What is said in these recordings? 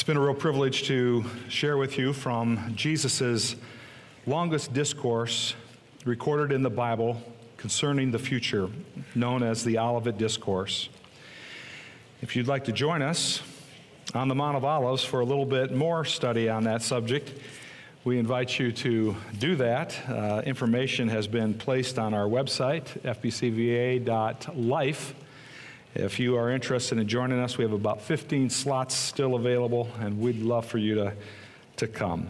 It's been a real privilege to share with you from Jesus' longest discourse recorded in the Bible concerning the future, known as the Olivet Discourse. If you'd like to join us on the Mount of Olives for a little bit more study on that subject, we invite you to do that. Uh, information has been placed on our website, fbcva.life. If you are interested in joining us, we have about 15 slots still available, and we'd love for you to, to come.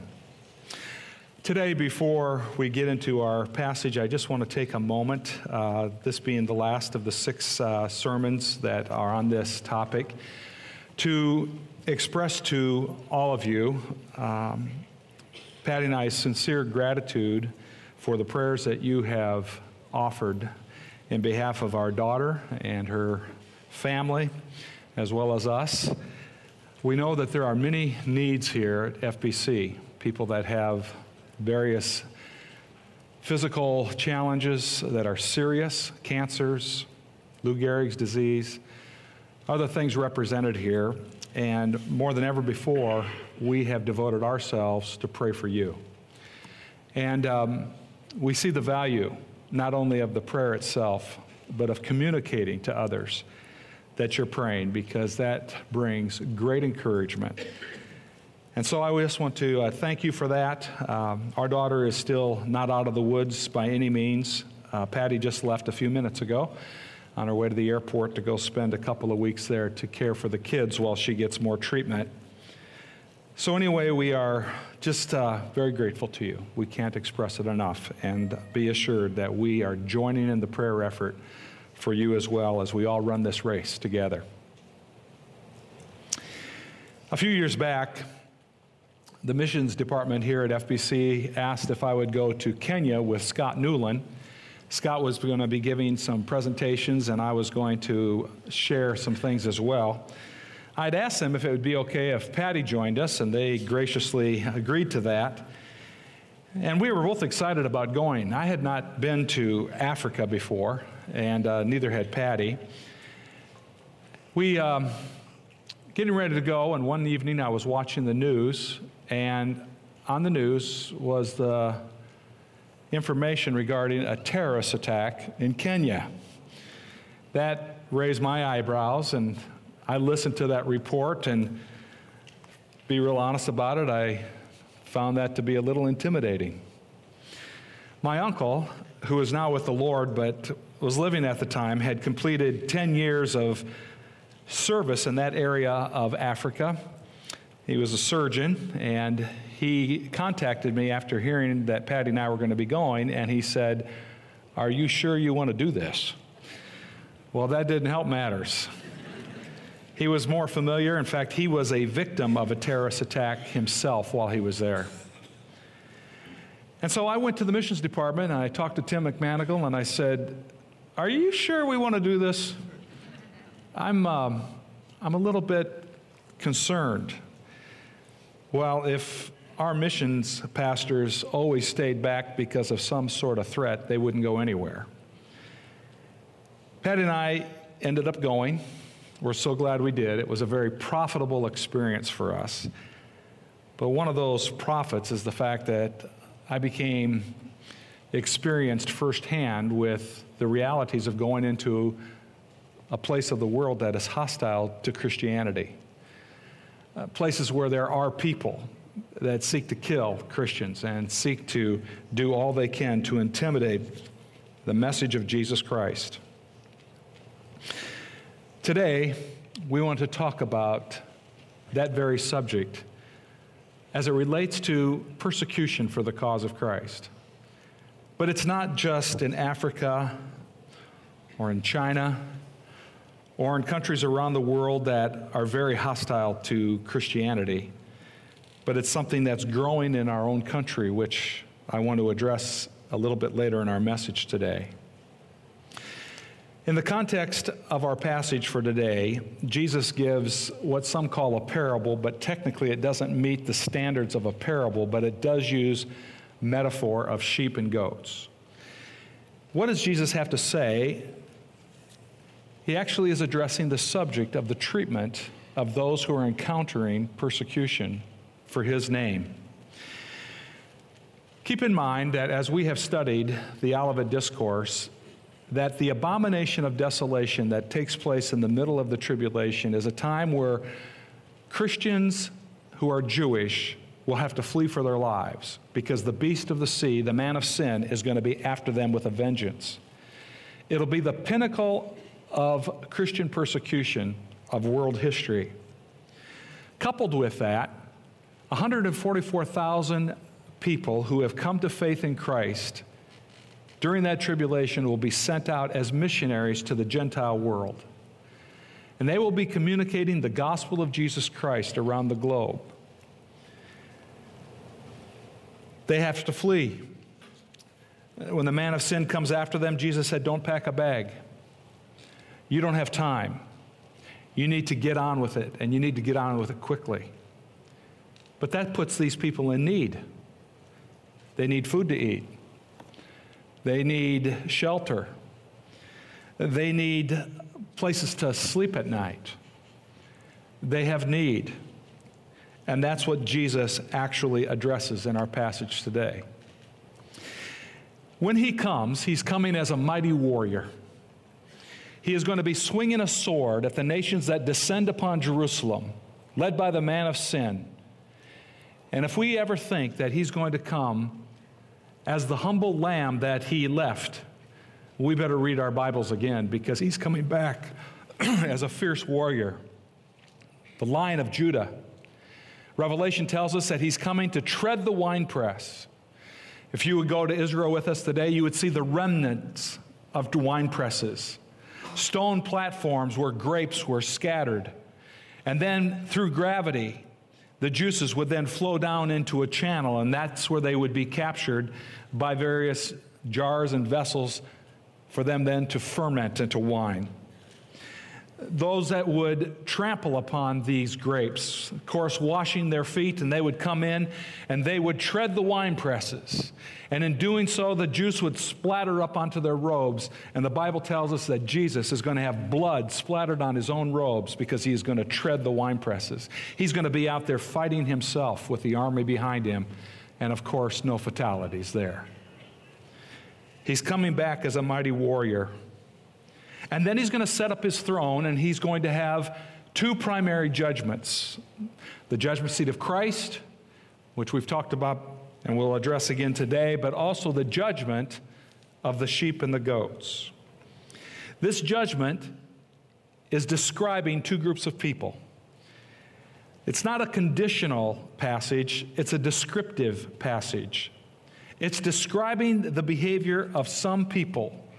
Today, before we get into our passage, I just want to take a moment, uh, this being the last of the six uh, sermons that are on this topic, to express to all of you um, Patty and I's sincere gratitude for the prayers that you have offered in behalf of our daughter and her family, as well as us. We know that there are many needs here at FBC, people that have various physical challenges that are serious, cancers, Lou Gehrig's disease, other things represented here. And more than ever before, we have devoted ourselves to pray for you. And um, we see the value not only of the prayer itself, but of communicating to others that you're praying because that brings great encouragement. And so I just want to uh, thank you for that. Um, our daughter is still not out of the woods by any means. Uh, Patty just left a few minutes ago on her way to the airport to go spend a couple of weeks there to care for the kids while she gets more treatment. So, anyway, we are just uh, very grateful to you. We can't express it enough. And be assured that we are joining in the prayer effort for you as well as we all run this race together. A few years back, the missions department here at FBC asked if I would go to Kenya with Scott Newland. Scott was going to be giving some presentations, and I was going to share some things as well. I'd asked them if it would be okay if Patty joined us, and they graciously agreed to that. And we were both excited about going. I had not been to Africa before, and uh, neither had Patty. We um, getting ready to go, and one evening I was watching the news, and on the news was the information regarding a terrorist attack in Kenya. That raised my eyebrows, and I listened to that report and be real honest about it, I found that to be a little intimidating. My uncle, who is now with the Lord but was living at the time, had completed 10 years of service in that area of Africa. He was a surgeon, and he contacted me after hearing that Patty and I were going to be going, and he said, Are you sure you want to do this? Well, that didn't help matters. He was more familiar. In fact, he was a victim of a terrorist attack himself while he was there. And so I went to the missions department and I talked to Tim McManigal and I said, Are you sure we want to do this? I'm, um, I'm a little bit concerned. Well, if our missions pastors always stayed back because of some sort of threat, they wouldn't go anywhere. Patty and I ended up going. We're so glad we did. It was a very profitable experience for us. But one of those profits is the fact that I became experienced firsthand with the realities of going into a place of the world that is hostile to Christianity. Uh, places where there are people that seek to kill Christians and seek to do all they can to intimidate the message of Jesus Christ. Today, we want to talk about that very subject as it relates to persecution for the cause of Christ. But it's not just in Africa or in China or in countries around the world that are very hostile to Christianity, but it's something that's growing in our own country, which I want to address a little bit later in our message today. In the context of our passage for today, Jesus gives what some call a parable, but technically it doesn't meet the standards of a parable, but it does use metaphor of sheep and goats. What does Jesus have to say? He actually is addressing the subject of the treatment of those who are encountering persecution for his name. Keep in mind that as we have studied the Olivet Discourse, that the abomination of desolation that takes place in the middle of the tribulation is a time where Christians who are Jewish will have to flee for their lives because the beast of the sea, the man of sin, is going to be after them with a vengeance. It'll be the pinnacle of Christian persecution of world history. Coupled with that, 144,000 people who have come to faith in Christ during that tribulation will be sent out as missionaries to the Gentile world. And they will be communicating the gospel of Jesus Christ around the globe. They have to flee. When the man of sin comes after them, Jesus said, Don't pack a bag. You don't have time. You need to get on with it, and you need to get on with it quickly. But that puts these people in need. They need food to eat, they need shelter, they need places to sleep at night. They have need. And that's what Jesus actually addresses in our passage today. When he comes, he's coming as a mighty warrior. He is going to be swinging a sword at the nations that descend upon Jerusalem, led by the man of sin. And if we ever think that he's going to come as the humble lamb that he left, we better read our Bibles again because he's coming back as a fierce warrior, the lion of Judah. Revelation tells us that he's coming to tread the winepress. If you would go to Israel with us today, you would see the remnants of wine presses, stone platforms where grapes were scattered. And then through gravity, the juices would then flow down into a channel, and that's where they would be captured by various jars and vessels for them then to ferment into wine those that would trample upon these grapes, of course, washing their feet, and they would come in and they would tread the wine presses. And in doing so, the juice would splatter up onto their robes. And the Bible tells us that Jesus is going to have blood splattered on his own robes because he is going to tread the wine presses. He's going to be out there fighting himself with the army behind him. And of course, no fatalities there. He's coming back as a mighty warrior and then he's going to set up his throne and he's going to have two primary judgments the judgment seat of Christ, which we've talked about and we'll address again today, but also the judgment of the sheep and the goats. This judgment is describing two groups of people. It's not a conditional passage, it's a descriptive passage. It's describing the behavior of some people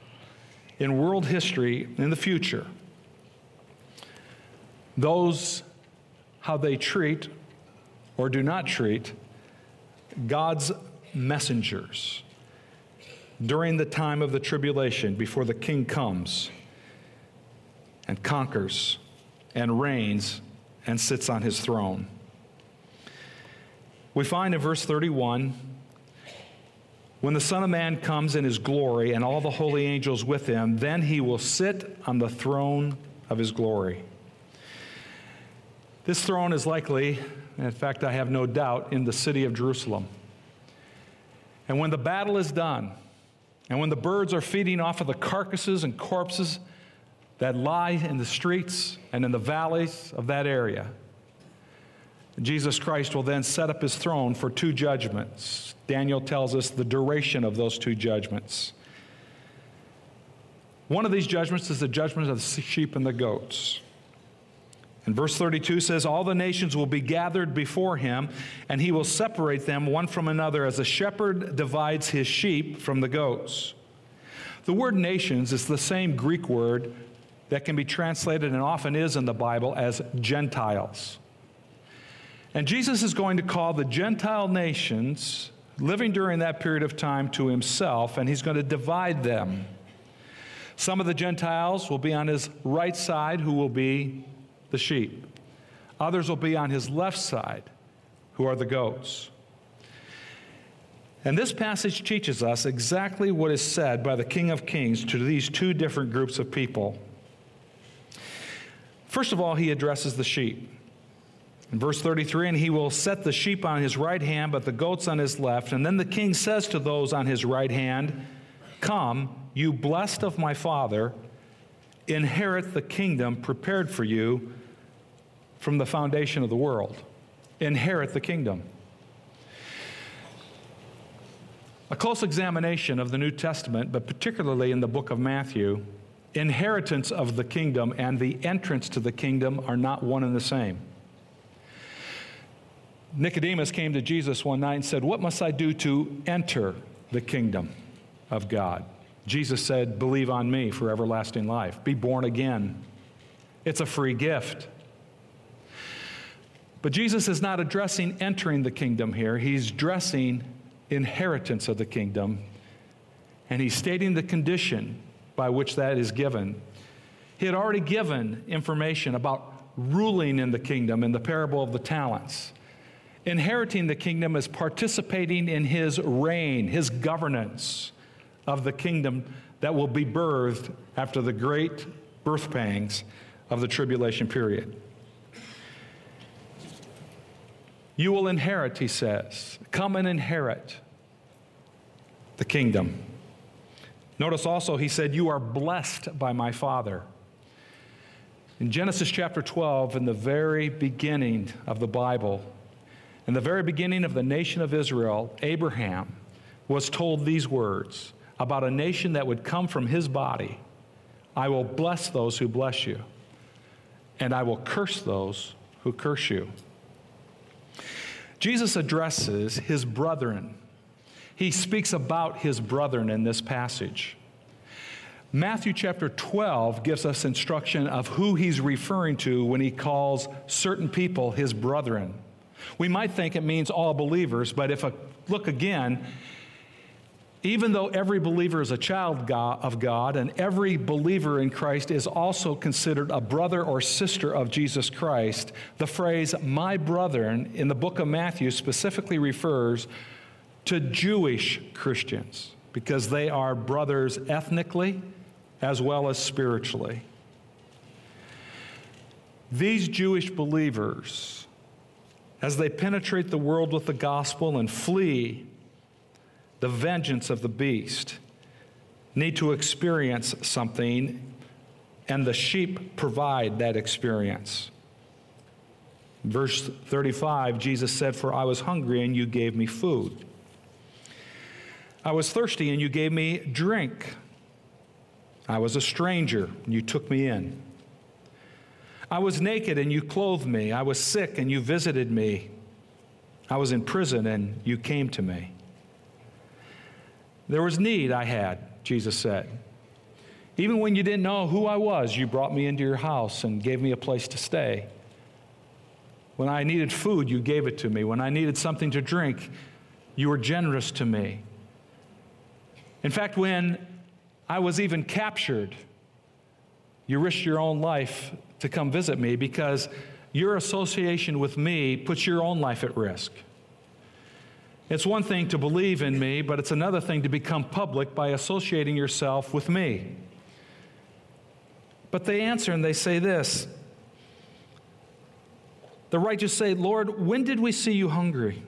in world history in the future. Those, how they treat or do not treat God's messengers during the time of the tribulation before the king comes and conquers and reigns and sits on his throne. We find in verse 31 when the Son of Man comes in his glory and all the holy angels with him, then he will sit on the throne of his glory. This throne is likely, in fact, I have no doubt, in the city of Jerusalem. And when the battle is done, and when the birds are feeding off of the carcasses and corpses that lie in the streets and in the valleys of that area, Jesus Christ will then set up his throne for two judgments. Daniel tells us the duration of those two judgments. One of these judgments is the judgment of the sheep and the goats. And verse 32 says, All the nations will be gathered before him, and he will separate them one from another as a shepherd divides his sheep from the goats. The word nations is the same Greek word that can be translated and often is in the Bible as Gentiles. And Jesus is going to call the Gentile nations living during that period of time to himself, and he's going to divide them. Some of the Gentiles will be on his right side, who will be the sheep. Others will be on his left side, who are the goats. And this passage teaches us exactly what is said by the King of Kings to these two different groups of people. First of all, he addresses the sheep. In verse 33, and he will set the sheep on his right hand, but the goats on his left. And then the king says to those on his right hand, Come, you blessed of my father, inherit the kingdom prepared for you from the foundation of the world. Inherit the kingdom. A close examination of the New Testament, but particularly in the book of Matthew, inheritance of the kingdom and the entrance to the kingdom are not one and the same. Nicodemus came to Jesus one night and said, What must I do to enter the kingdom of God? Jesus said, Believe on me for everlasting life. Be born again. It's a free gift. But Jesus is not addressing entering the kingdom here, he's addressing inheritance of the kingdom. And he's stating the condition by which that is given. He had already given information about ruling in the kingdom in the parable of the talents. Inheriting the kingdom is participating in his reign, his governance of the kingdom that will be birthed after the great birth pangs of the tribulation period. You will inherit, he says. Come and inherit the kingdom. Notice also, he said, You are blessed by my Father. In Genesis chapter 12, in the very beginning of the Bible, in the very beginning of the nation of Israel, Abraham was told these words about a nation that would come from his body I will bless those who bless you, and I will curse those who curse you. Jesus addresses his brethren. He speaks about his brethren in this passage. Matthew chapter 12 gives us instruction of who he's referring to when he calls certain people his brethren. We might think it means all believers, but if I look again, even though every believer is a child of God and every believer in Christ is also considered a brother or sister of Jesus Christ, the phrase my brethren in the book of Matthew specifically refers to Jewish Christians because they are brothers ethnically as well as spiritually. These Jewish believers, as they penetrate the world with the gospel and flee the vengeance of the beast, need to experience something, and the sheep provide that experience. Verse 35, Jesus said, For I was hungry and you gave me food. I was thirsty and you gave me drink. I was a stranger and you took me in. I was naked and you clothed me. I was sick and you visited me. I was in prison and you came to me. There was need I had, Jesus said. Even when you didn't know who I was, you brought me into your house and gave me a place to stay. When I needed food, you gave it to me. When I needed something to drink, you were generous to me. In fact, when I was even captured, you risked your own life to come visit me because your association with me puts your own life at risk. It's one thing to believe in me, but it's another thing to become public by associating yourself with me. But they answer and they say this The righteous say, Lord, when did we see you hungry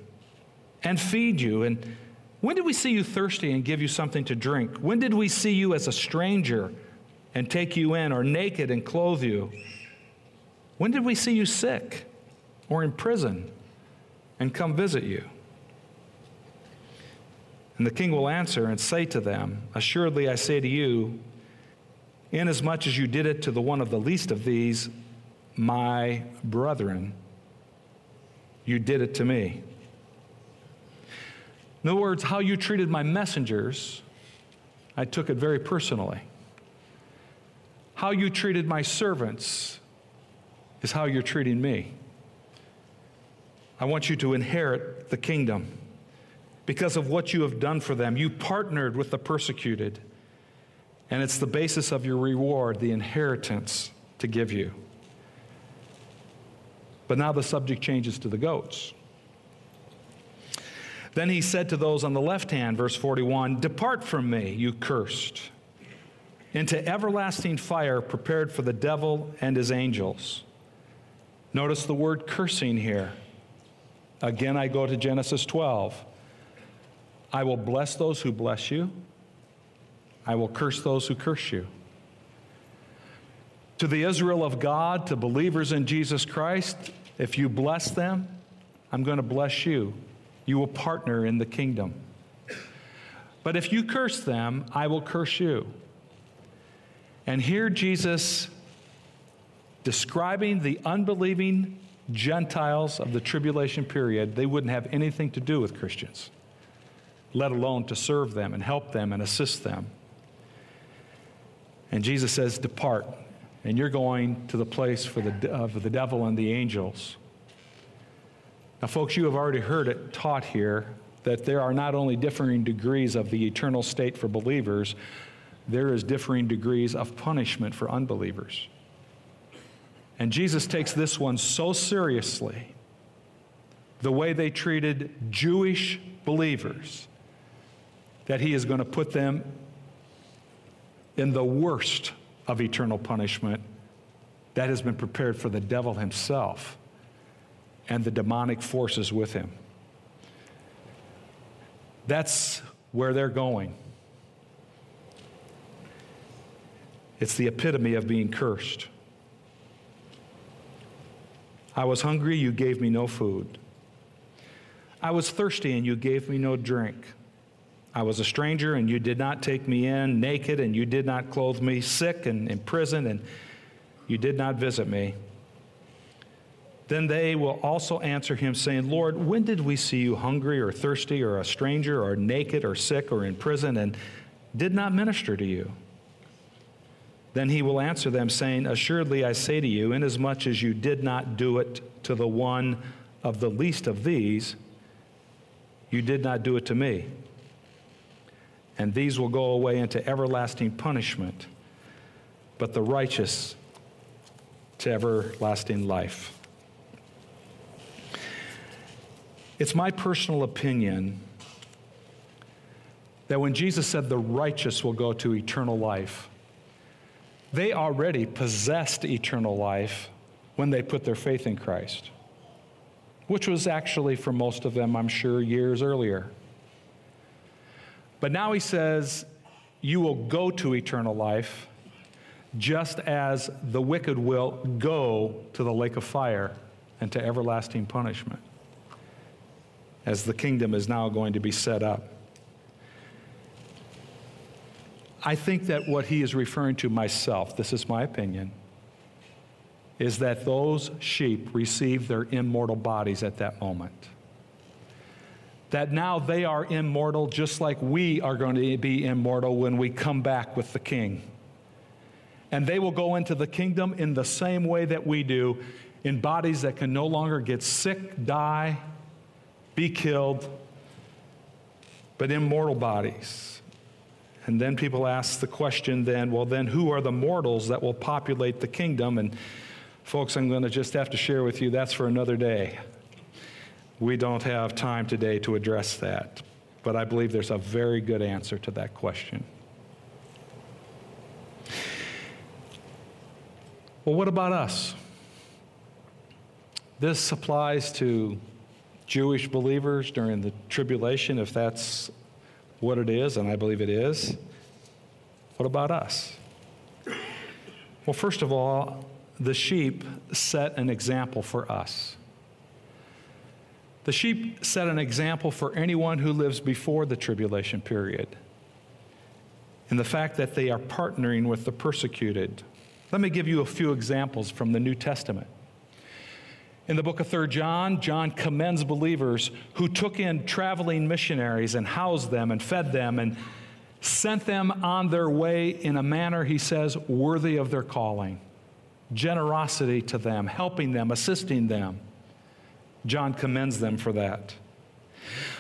and feed you? And when did we see you thirsty and give you something to drink? When did we see you as a stranger and take you in, or naked and clothe you? When did we see you sick or in prison and come visit you? And the king will answer and say to them, Assuredly I say to you, inasmuch as you did it to the one of the least of these, my brethren, you did it to me. In other words, how you treated my messengers, I took it very personally. How you treated my servants is how you're treating me. I want you to inherit the kingdom because of what you have done for them. You partnered with the persecuted, and it's the basis of your reward, the inheritance to give you. But now the subject changes to the goats. Then he said to those on the left hand, verse 41, Depart from me, you cursed, into everlasting fire prepared for the devil and his angels. Notice the word cursing here. Again, I go to Genesis 12. I will bless those who bless you, I will curse those who curse you. To the Israel of God, to believers in Jesus Christ, if you bless them, I'm going to bless you. You will partner in the kingdom. But if you curse them, I will curse you. And here Jesus describing the unbelieving Gentiles of the tribulation period, they wouldn't have anything to do with Christians, let alone to serve them and help them and assist them. And Jesus says, Depart, and you're going to the place for the, of the devil and the angels. Now, folks, you have already heard it taught here that there are not only differing degrees of the eternal state for believers, there is differing degrees of punishment for unbelievers. And Jesus takes this one so seriously, the way they treated Jewish believers, that he is going to put them in the worst of eternal punishment that has been prepared for the devil himself and the demonic forces with him. That's where they're going. It's the epitome of being cursed. I was hungry, you gave me no food. I was thirsty, and you gave me no drink. I was a stranger, and you did not take me in, naked, and you did not clothe me, sick and in prison, and you did not visit me. Then they will also answer him, saying, Lord, when did we see you hungry or thirsty or a stranger or naked or sick or in prison and did not minister to you? Then he will answer them, saying, Assuredly I say to you, inasmuch as you did not do it to the one of the least of these, you did not do it to me. And these will go away into everlasting punishment, but the righteous to everlasting life. It's my personal opinion that when Jesus said the righteous will go to eternal life, they already possessed eternal life when they put their faith in Christ, which was actually for most of them, I'm sure, years earlier. But now he says, You will go to eternal life just as the wicked will go to the lake of fire and to everlasting punishment, as the kingdom is now going to be set up. I think that what he is referring to myself, this is my opinion, is that those sheep receive their immortal bodies at that moment. That now they are immortal just like we are going to be immortal when we come back with the king. And they will go into the kingdom in the same way that we do, in bodies that can no longer get sick, die, be killed, but immortal bodies. And then people ask the question then, well, then who are the mortals that will populate the kingdom? And folks, I'm going to just have to share with you that's for another day. We don't have time today to address that. But I believe there's a very good answer to that question. Well, what about us? This applies to Jewish believers during the tribulation, if that's what it is, and I believe it is. What about us? Well, first of all, the sheep set an example for us. The sheep set an example for anyone who lives before the tribulation period in the fact that they are partnering with the persecuted. Let me give you a few examples from the New Testament. In the book of 3 John, John commends believers who took in traveling missionaries and housed them and fed them and sent them on their way in a manner, he says, worthy of their calling. Generosity to them, helping them, assisting them. John commends them for that.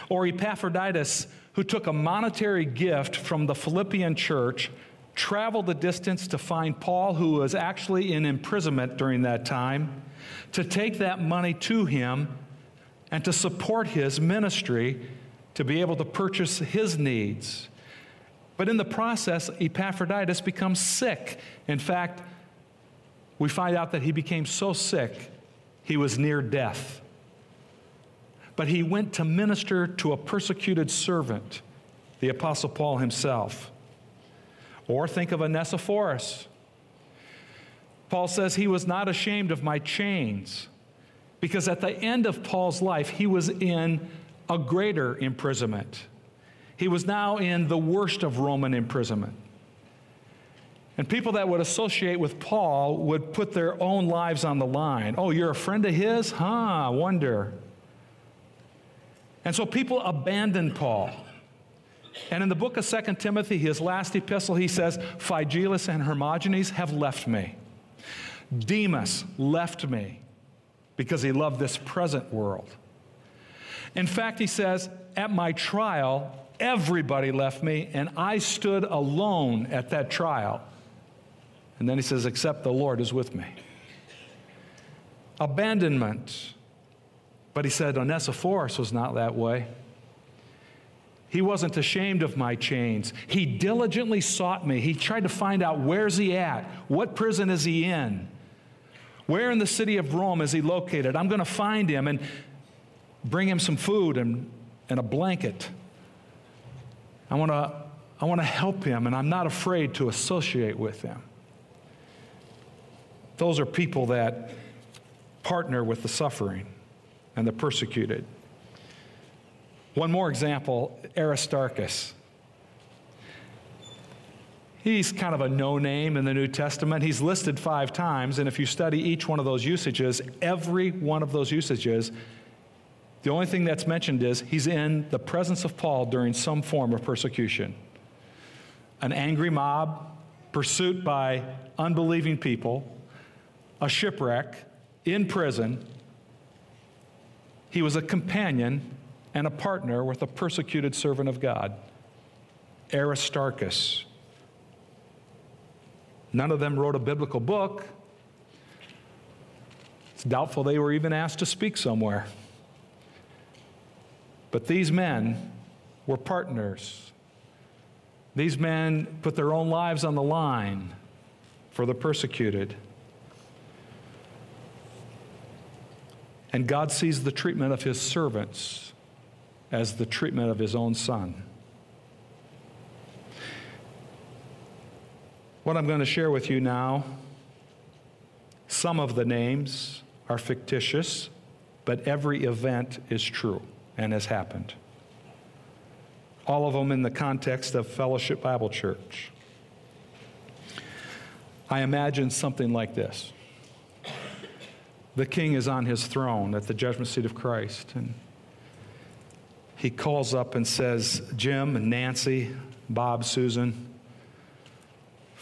Or Epaphroditus, who took a monetary gift from the Philippian church, traveled the distance to find Paul, who was actually in imprisonment during that time to take that money to him and to support his ministry to be able to purchase his needs. But in the process, Epaphroditus becomes sick. In fact, we find out that he became so sick, he was near death. But he went to minister to a persecuted servant, the Apostle Paul himself. Or think of Onesiphorus. Paul says he was not ashamed of my chains because at the end of Paul's life, he was in a greater imprisonment. He was now in the worst of Roman imprisonment. And people that would associate with Paul would put their own lives on the line. Oh, you're a friend of his? Huh, wonder. And so people abandoned Paul. And in the book of 2 Timothy, his last epistle, he says, Phygellus and Hermogenes have left me. Demas left me because he loved this present world. In fact, he says, At my trial, everybody left me, and I stood alone at that trial. And then he says, Except the Lord is with me. Abandonment. But he said, Onesiphorus was not that way. He wasn't ashamed of my chains. He diligently sought me. He tried to find out where's he at? What prison is he in? Where in the city of Rome is he located? I'm going to find him and bring him some food and, and a blanket. I want to I want to help him, and I'm not afraid to associate with him. Those are people that partner with the suffering and the persecuted. One more example Aristarchus. He's kind of a no name in the New Testament. He's listed five times, and if you study each one of those usages, every one of those usages the only thing that's mentioned is he's in the presence of Paul during some form of persecution. An angry mob, pursuit by unbelieving people, a shipwreck, in prison. He was a companion and a partner with a persecuted servant of God, Aristarchus. None of them wrote a biblical book. It's doubtful they were even asked to speak somewhere. But these men were partners. These men put their own lives on the line for the persecuted. And God sees the treatment of his servants as the treatment of his own son. What I'm going to share with you now, some of the names are fictitious, but every event is true and has happened. All of them in the context of Fellowship Bible Church. I imagine something like this The king is on his throne at the judgment seat of Christ, and he calls up and says, Jim and Nancy, Bob, Susan,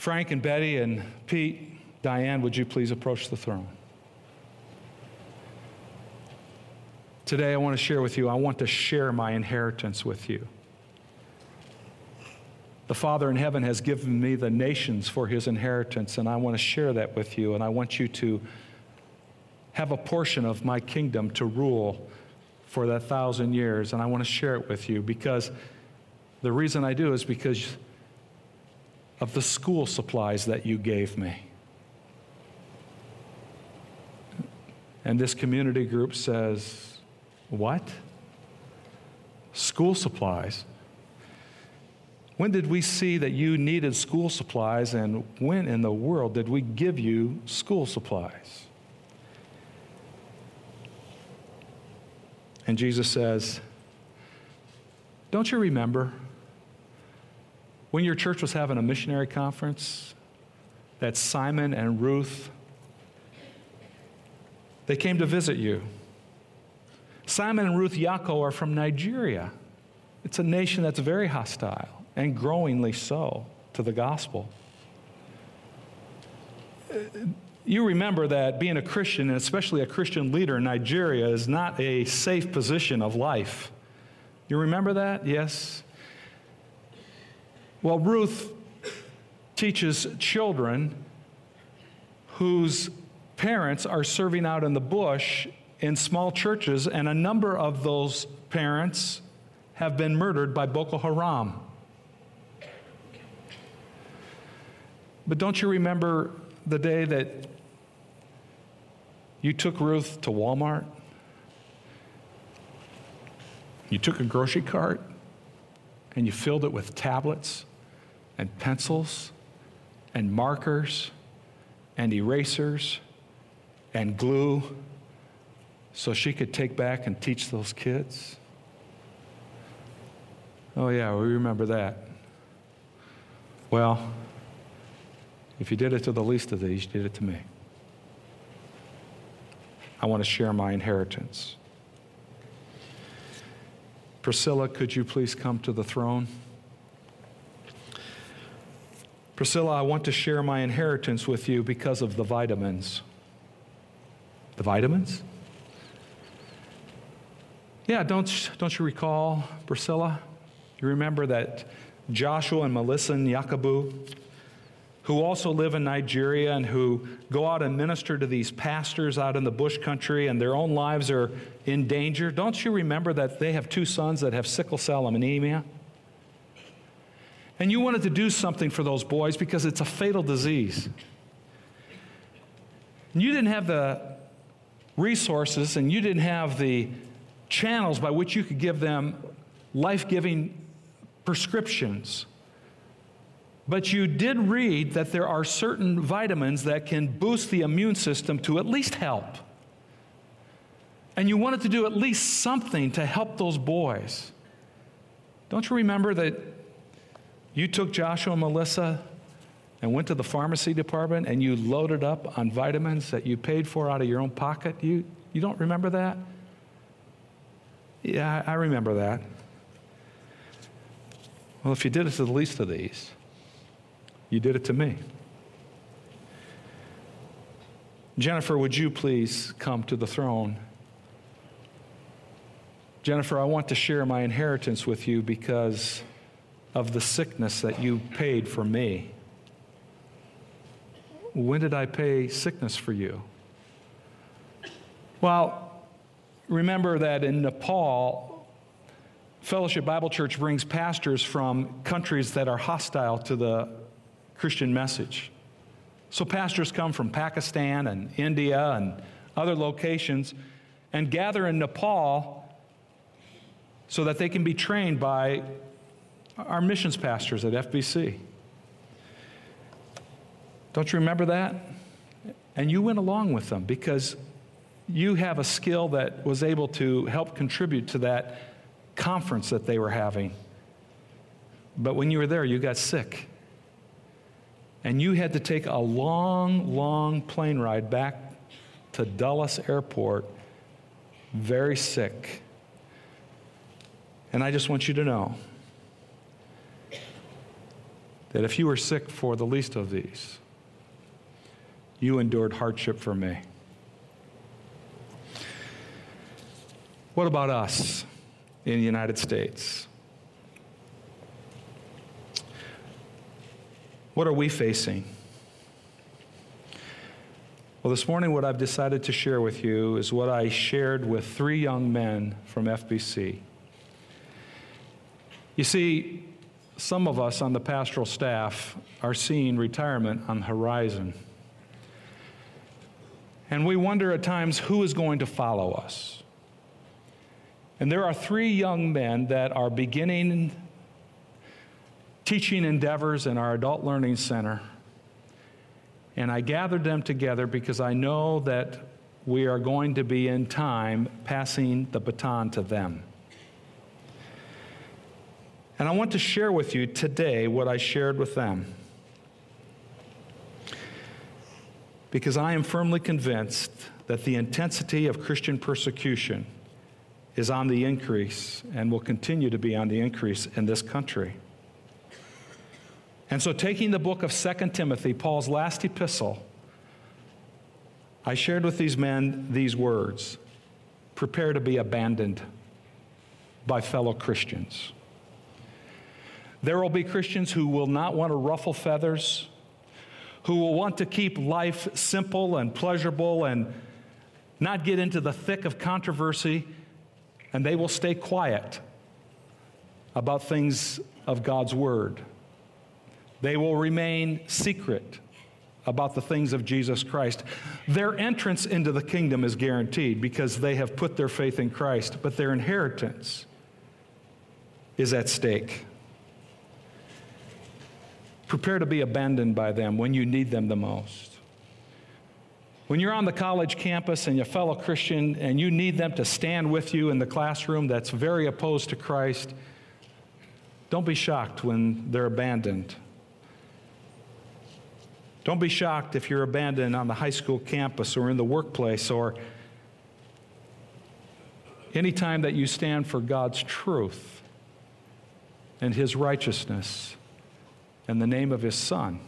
Frank and Betty and Pete, Diane, would you please approach the throne? Today, I want to share with you, I want to share my inheritance with you. The Father in heaven has given me the nations for his inheritance, and I want to share that with you, and I want you to have a portion of my kingdom to rule for that thousand years, and I want to share it with you because the reason I do is because of the school supplies that you gave me. And this community group says, what? School supplies. When did we see that you needed school supplies, and when in the world did we give you school supplies? And Jesus says, Don't you remember when your church was having a missionary conference that Simon and Ruth they came to visit you? Simon and Ruth Yako are from Nigeria. It's a nation that's very hostile and growingly so to the gospel. You remember that being a Christian, and especially a Christian leader in Nigeria, is not a safe position of life. You remember that? Yes? Well, Ruth teaches children whose parents are serving out in the bush in small churches, and a number of those parents have been murdered by Boko Haram. But don't you remember the day that you took Ruth to Walmart? You took a grocery cart and you filled it with tablets and pencils and markers and erasers and glue so she could take back and teach those kids? Oh, yeah, we remember that. Well, if you did it to the least of these, you did it to me. I want to share my inheritance. Priscilla, could you please come to the throne? Priscilla, I want to share my inheritance with you because of the vitamins. The vitamins? Yeah, don't, don't you recall, Priscilla? You remember that Joshua and Melissa and Yakabu, who also live in Nigeria and who go out and minister to these pastors out in the bush country and their own lives are in danger. Don't you remember that they have two sons that have sickle cell anemia? And you wanted to do something for those boys because it's a fatal disease. And you didn't have the resources and you didn't have the channels by which you could give them life giving prescriptions. But you did read that there are certain vitamins that can boost the immune system to at least help. And you wanted to do at least something to help those boys. Don't you remember that you took Joshua and Melissa and went to the pharmacy department and you loaded up on vitamins that you paid for out of your own pocket? You, you don't remember that? Yeah, I remember that. Well, if you did it to the least of these, you did it to me. Jennifer, would you please come to the throne? Jennifer, I want to share my inheritance with you because of the sickness that you paid for me. When did I pay sickness for you? Well, remember that in Nepal, Fellowship Bible Church brings pastors from countries that are hostile to the Christian message. So pastors come from Pakistan and India and other locations and gather in Nepal so that they can be trained by our missions pastors at FBC. Don't you remember that? And you went along with them because you have a skill that was able to help contribute to that conference that they were having. But when you were there, you got sick. And you had to take a long, long plane ride back to Dulles Airport, very sick. And I just want you to know that if you were sick for the least of these, you endured hardship for me. What about us? in the United States. What are we facing? Well, this morning, what I've decided to share with you is what I shared with three young men from FBC. You see, some of us on the pastoral staff are seeing retirement on the horizon. And we wonder at times who is going to follow us. And there are three young men that are beginning teaching endeavors in our Adult Learning Center. And I gathered them together because I know that we are going to be in time passing the baton to them. And I want to share with you today what I shared with them. Because I am firmly convinced that the intensity of Christian persecution is on the increase and will continue to be on the increase in this country. And so, taking the book of 2 Timothy, Paul's last epistle, I shared with these men these words prepare to be abandoned by fellow Christians. There will be Christians who will not want to ruffle feathers, who will want to keep life simple and pleasurable and not get into the thick of controversy and they will stay quiet about things of God's Word. They will remain secret about the things of Jesus Christ. Their entrance into the kingdom is guaranteed because they have put their faith in Christ, but their inheritance is at stake. Prepare to be abandoned by them when you need them the most. When you're on the college campus and your fellow Christian and you need them to stand with you in the classroom that's very opposed to Christ, don't be shocked when they're abandoned. Don't be shocked if you're abandoned on the high school campus or in the workplace or anytime that you stand for God's truth and His righteousness and the name of His Son.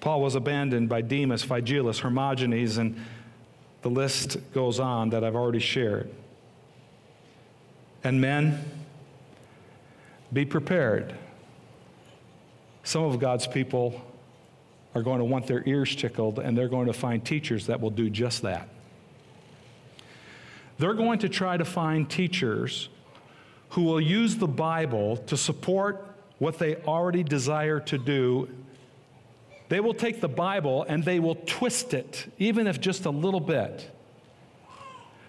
Paul was abandoned by Demas, Phygellus, Hermogenes, and the list goes on that I've already shared. And men, be prepared some of God's people are going to want their ears tickled, and they're going to find teachers that will do just that. They're going to try to find teachers who will use the Bible to support what they already desire to do. They will take the Bible and they will twist it, even if just a little bit,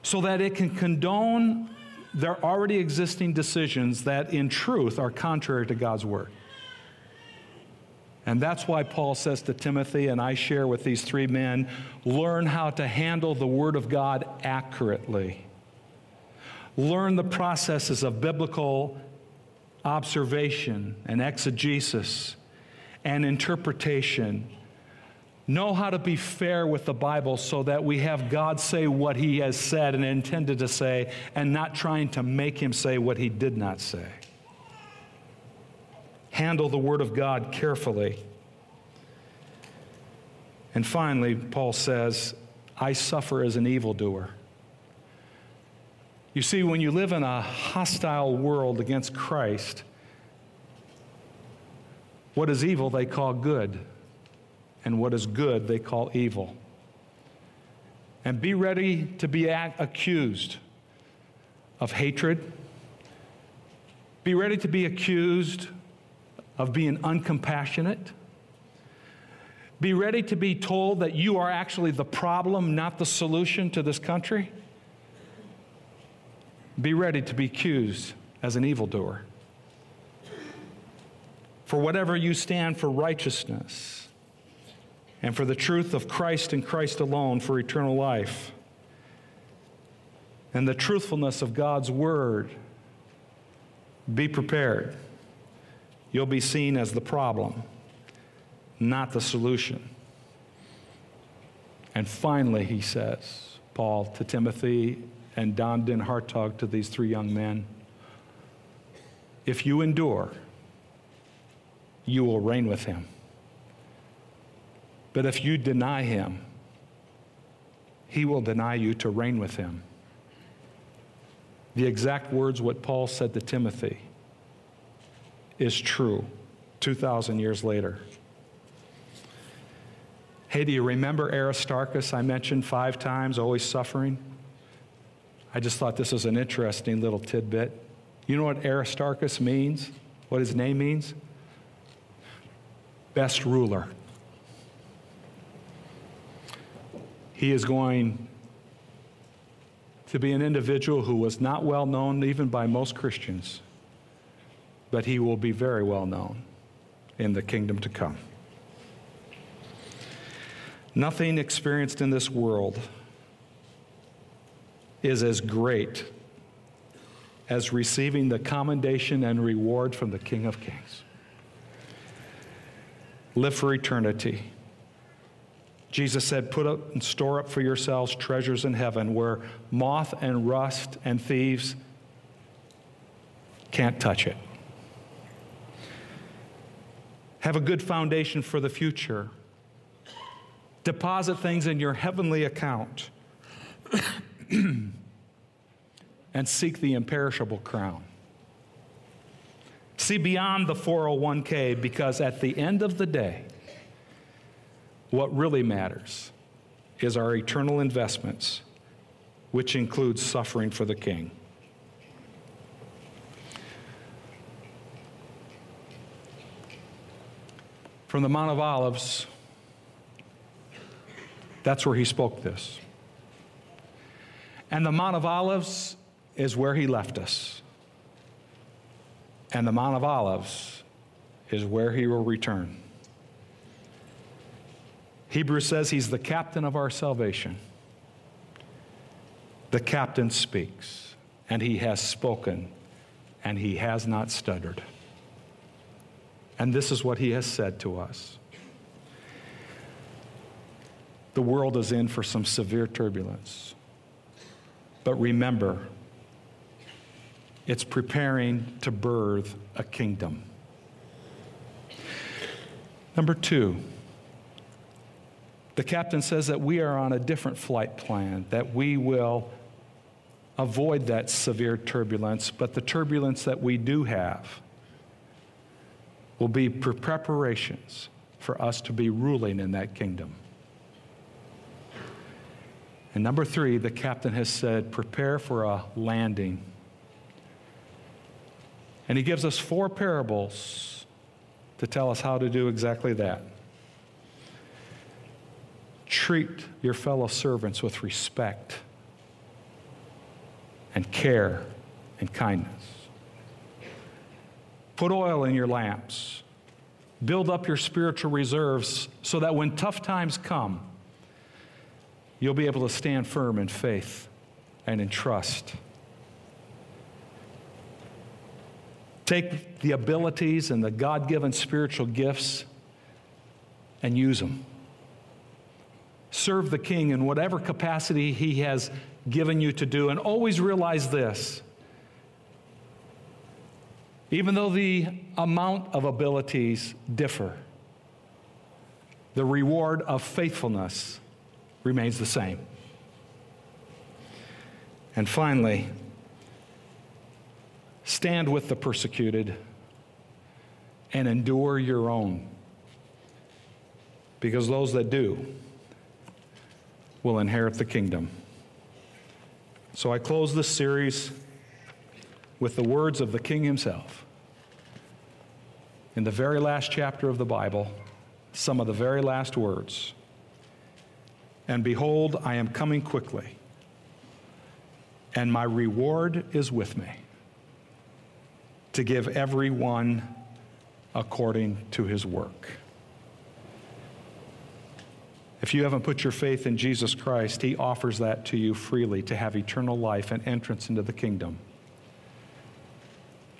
so that it can condone their already existing decisions that in truth are contrary to God's Word. And that's why Paul says to Timothy, and I share with these three men learn how to handle the Word of God accurately. Learn the processes of biblical observation and exegesis and interpretation. Know how to be fair with the Bible so that we have God say what He has said and intended to say, and not trying to make Him say what He did not say handle the Word of God carefully. And finally, Paul says, I suffer as an evildoer. You see, when you live in a hostile world against Christ, what is evil they call good, and what is good they call evil. And be ready to be accused of hatred. Be ready to be accused of being uncompassionate. Be ready to be told that you are actually the problem, not the solution to this country. Be ready to be accused as an evildoer. For whatever you stand for righteousness and for the truth of Christ and Christ alone for eternal life and the truthfulness of God's word, be prepared you'll be seen as the problem, not the solution. And finally, he says, Paul to Timothy and Don Den Hartog to these three young men, if you endure, you will reign with him. But if you deny him, he will deny you to reign with him. The exact words what Paul said to Timothy is true 2,000 years later. Hey, do you remember Aristarchus I mentioned five times, always suffering? I just thought this was an interesting little tidbit. You know what Aristarchus means? What his name means? Best ruler. He is going to be an individual who was not well known even by most Christians but he will be very well known in the kingdom to come. Nothing experienced in this world is as great as receiving the commendation and reward from the King of Kings. Live for eternity. Jesus said, Put up and store up for yourselves treasures in heaven where moth and rust and thieves can't touch it. Have a good foundation for the future. Deposit things in your heavenly account. and seek the imperishable crown. See beyond the 401k because at the end of the day, what really matters is our eternal investments, which includes suffering for the King. from the Mount of Olives, that's where he spoke this. And the Mount of Olives is where he left us. And the Mount of Olives is where he will return. Hebrews says he's the captain of our salvation. The captain speaks, and he has spoken, and he has not stuttered. And this is what he has said to us. The world is in for some severe turbulence. But remember, it's preparing to birth a kingdom. Number two, the captain says that we are on a different flight plan, that we will avoid that severe turbulence, but the turbulence that we do have will be preparations for us to be ruling in that kingdom. And number three, the captain has said, prepare for a landing. And he gives us four parables to tell us how to do exactly that. Treat your fellow servants with respect and care and kindness. Put oil in your lamps. Build up your spiritual reserves so that when tough times come, you'll be able to stand firm in faith and in trust. Take the abilities and the God given spiritual gifts and use them. Serve the King in whatever capacity He has given you to do, and always realize this even though the amount of abilities differ, the reward of faithfulness remains the same. And finally, stand with the persecuted and endure your own. Because those that do will inherit the kingdom. So I close this series with the words of the king himself. In the very last chapter of the Bible, some of the very last words. And behold, I am coming quickly, and my reward is with me to give everyone according to his work. If you haven't put your faith in Jesus Christ, he offers that to you freely to have eternal life and entrance into the kingdom.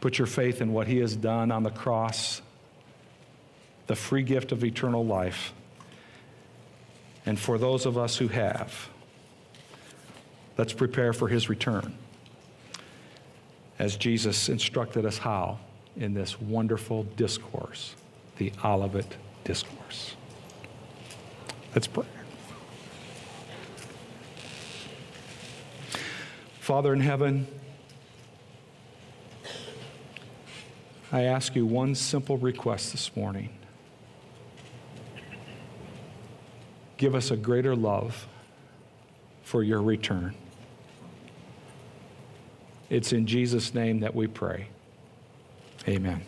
Put your faith in what he has done on the cross, the free gift of eternal life. And for those of us who have, let's prepare for his return as Jesus instructed us how in this wonderful discourse, the Olivet Discourse. Let's pray. Father in heaven, I ask you one simple request this morning. Give us a greater love for your return. It's in Jesus' name that we pray. Amen.